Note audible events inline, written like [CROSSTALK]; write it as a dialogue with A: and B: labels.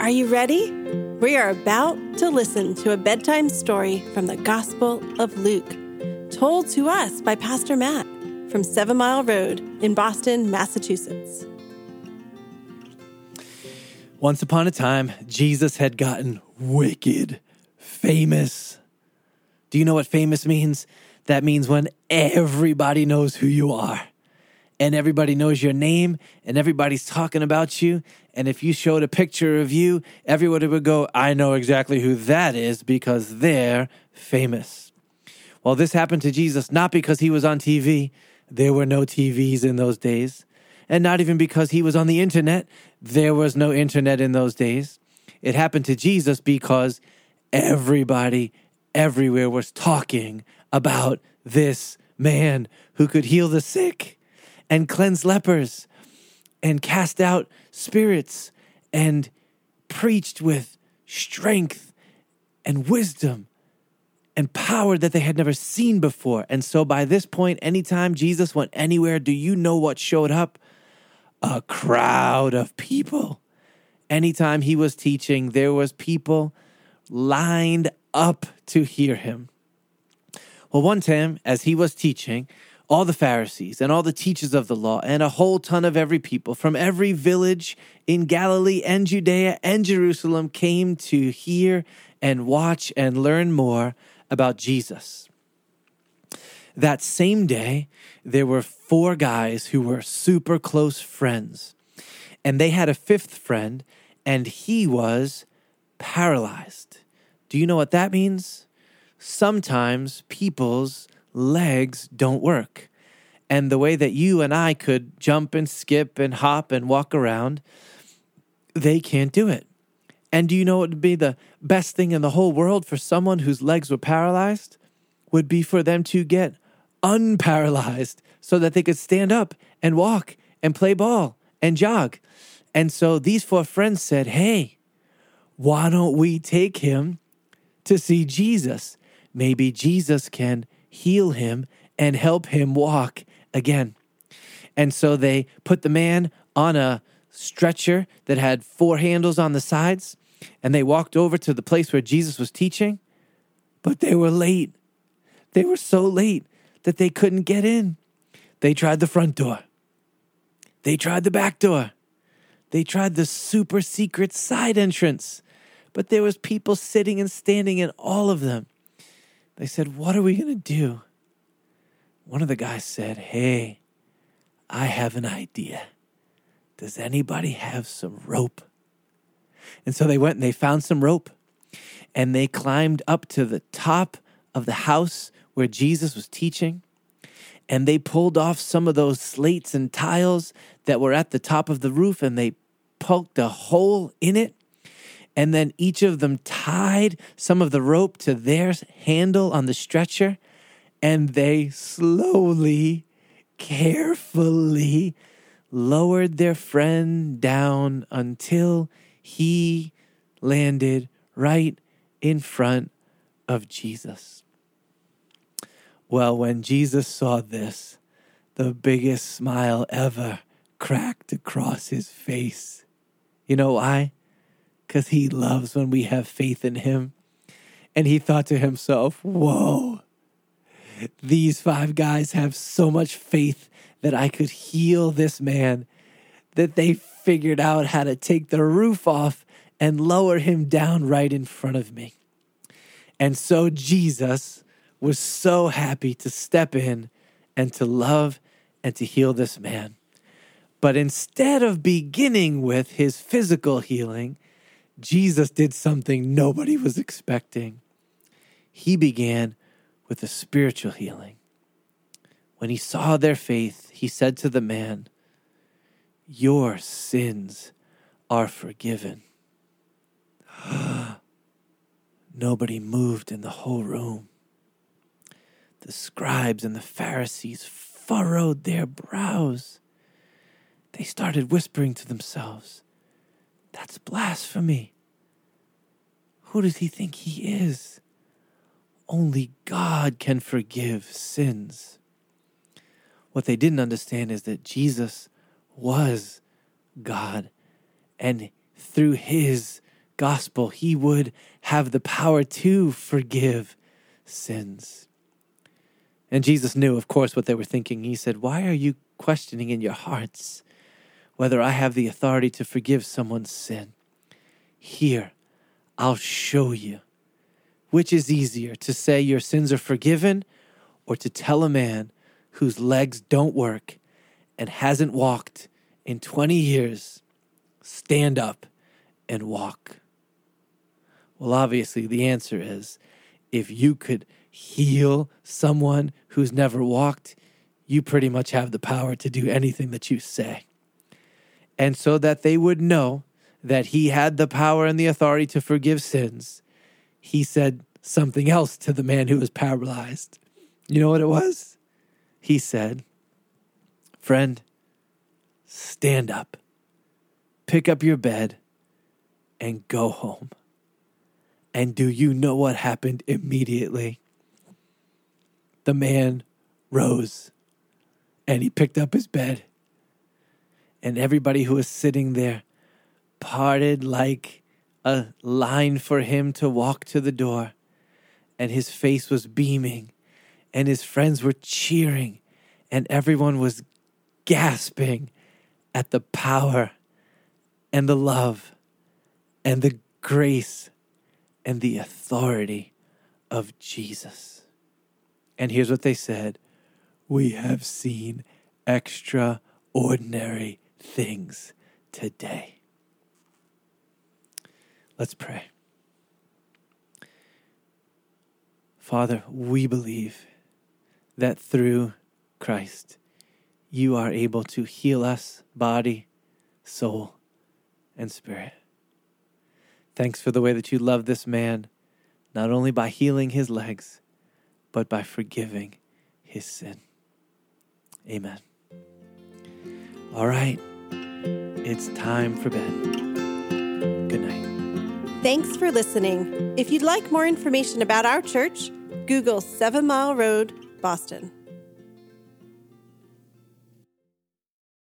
A: Are you ready? We are about to listen to a bedtime story from the Gospel of Luke, told to us by Pastor Matt from Seven Mile Road in Boston, Massachusetts.
B: Once upon a time, Jesus had gotten wicked famous. Do you know what famous means? That means when everybody knows who you are and everybody knows your name and everybody's talking about you. And if you showed a picture of you, everybody would go, I know exactly who that is because they're famous. Well, this happened to Jesus not because he was on TV. There were no TVs in those days. And not even because he was on the internet. There was no internet in those days. It happened to Jesus because everybody everywhere was talking about this man who could heal the sick and cleanse lepers and cast out spirits and preached with strength and wisdom and power that they had never seen before. And so by this point, anytime Jesus went anywhere, do you know what showed up? A crowd of people. Anytime he was teaching, there was people lined up to hear him. Well, one time, as he was teaching, all the Pharisees and all the teachers of the law and a whole ton of every people from every village in Galilee and Judea and Jerusalem came to hear and watch and learn more about Jesus. That same day, there were four guys who were super close friends, and they had a fifth friend, and he was paralyzed. Do you know what that means? Sometimes people's legs don't work. And the way that you and I could jump and skip and hop and walk around, they can't do it. And do you know what would be the best thing in the whole world for someone whose legs were paralyzed? Would be for them to get unparalyzed so that they could stand up and walk and play ball and jog. And so these four friends said, Hey, why don't we take him to see Jesus? Maybe Jesus can heal him, and help him walk again. And so they put the man on a stretcher that had four handles on the sides, and they walked over to the place where Jesus was teaching, but they were late. They were so late that they couldn't get in. They tried the front door. They tried the back door. They tried the super secret side entrance. But there was people sitting and standing in all of them. They said, What are we going to do? One of the guys said, Hey, I have an idea. Does anybody have some rope? And so they went and they found some rope and they climbed up to the top of the house where Jesus was teaching. And they pulled off some of those slates and tiles that were at the top of the roof and they poked a hole in it and then each of them tied some of the rope to their handle on the stretcher, and they slowly, carefully lowered their friend down until he landed right in front of Jesus. Well, when Jesus saw this, the biggest smile ever cracked across his face. You know why? Because he loves when we have faith in him. And he thought to himself, Whoa, these five guys have so much faith that I could heal this man that they figured out how to take the roof off and lower him down right in front of me. And so Jesus was so happy to step in and to love and to heal this man. But instead of beginning with his physical healing, Jesus did something nobody was expecting. He began with a spiritual healing. When he saw their faith, he said to the man, Your sins are forgiven. [GASPS] Nobody moved in the whole room. The scribes and the Pharisees furrowed their brows. They started whispering to themselves, that's blasphemy. Who does he think he is? Only God can forgive sins. What they didn't understand is that Jesus was God, and through his gospel, he would have the power to forgive sins. And Jesus knew, of course, what they were thinking. He said, Why are you questioning in your hearts whether I have the authority to forgive someone's sin? Here, I'll show you. Which is easier, to say your sins are forgiven or to tell a man whose legs don't work and hasn't walked in 20 years, stand up and walk? Well, obviously, the answer is if you could heal someone who's never walked, you pretty much have the power to do anything that you say. And so that they would know that he had the power and the authority to forgive sins, he said something else to the man who was paralyzed. You know what it was? He said, Friend, stand up, pick up your bed, and go home. And do you know what happened immediately? The man rose and he picked up his bed. And everybody who was sitting there parted like a line for him to walk to the door. And his face was beaming, and his friends were cheering, and everyone was gasping at the power and the love and the grace and the authority of Jesus. And here's what they said We have seen extraordinary things today. Let's pray. Father, we believe that through Christ, you are able to heal us, body, soul, and spirit. Thanks for the way that you love this man, not only by healing his legs, but by forgiving his sin. Amen. All right, it's time for bed. Good night.
A: Thanks for listening. If you'd like more information about our church, Google Seven Mile Road, Boston.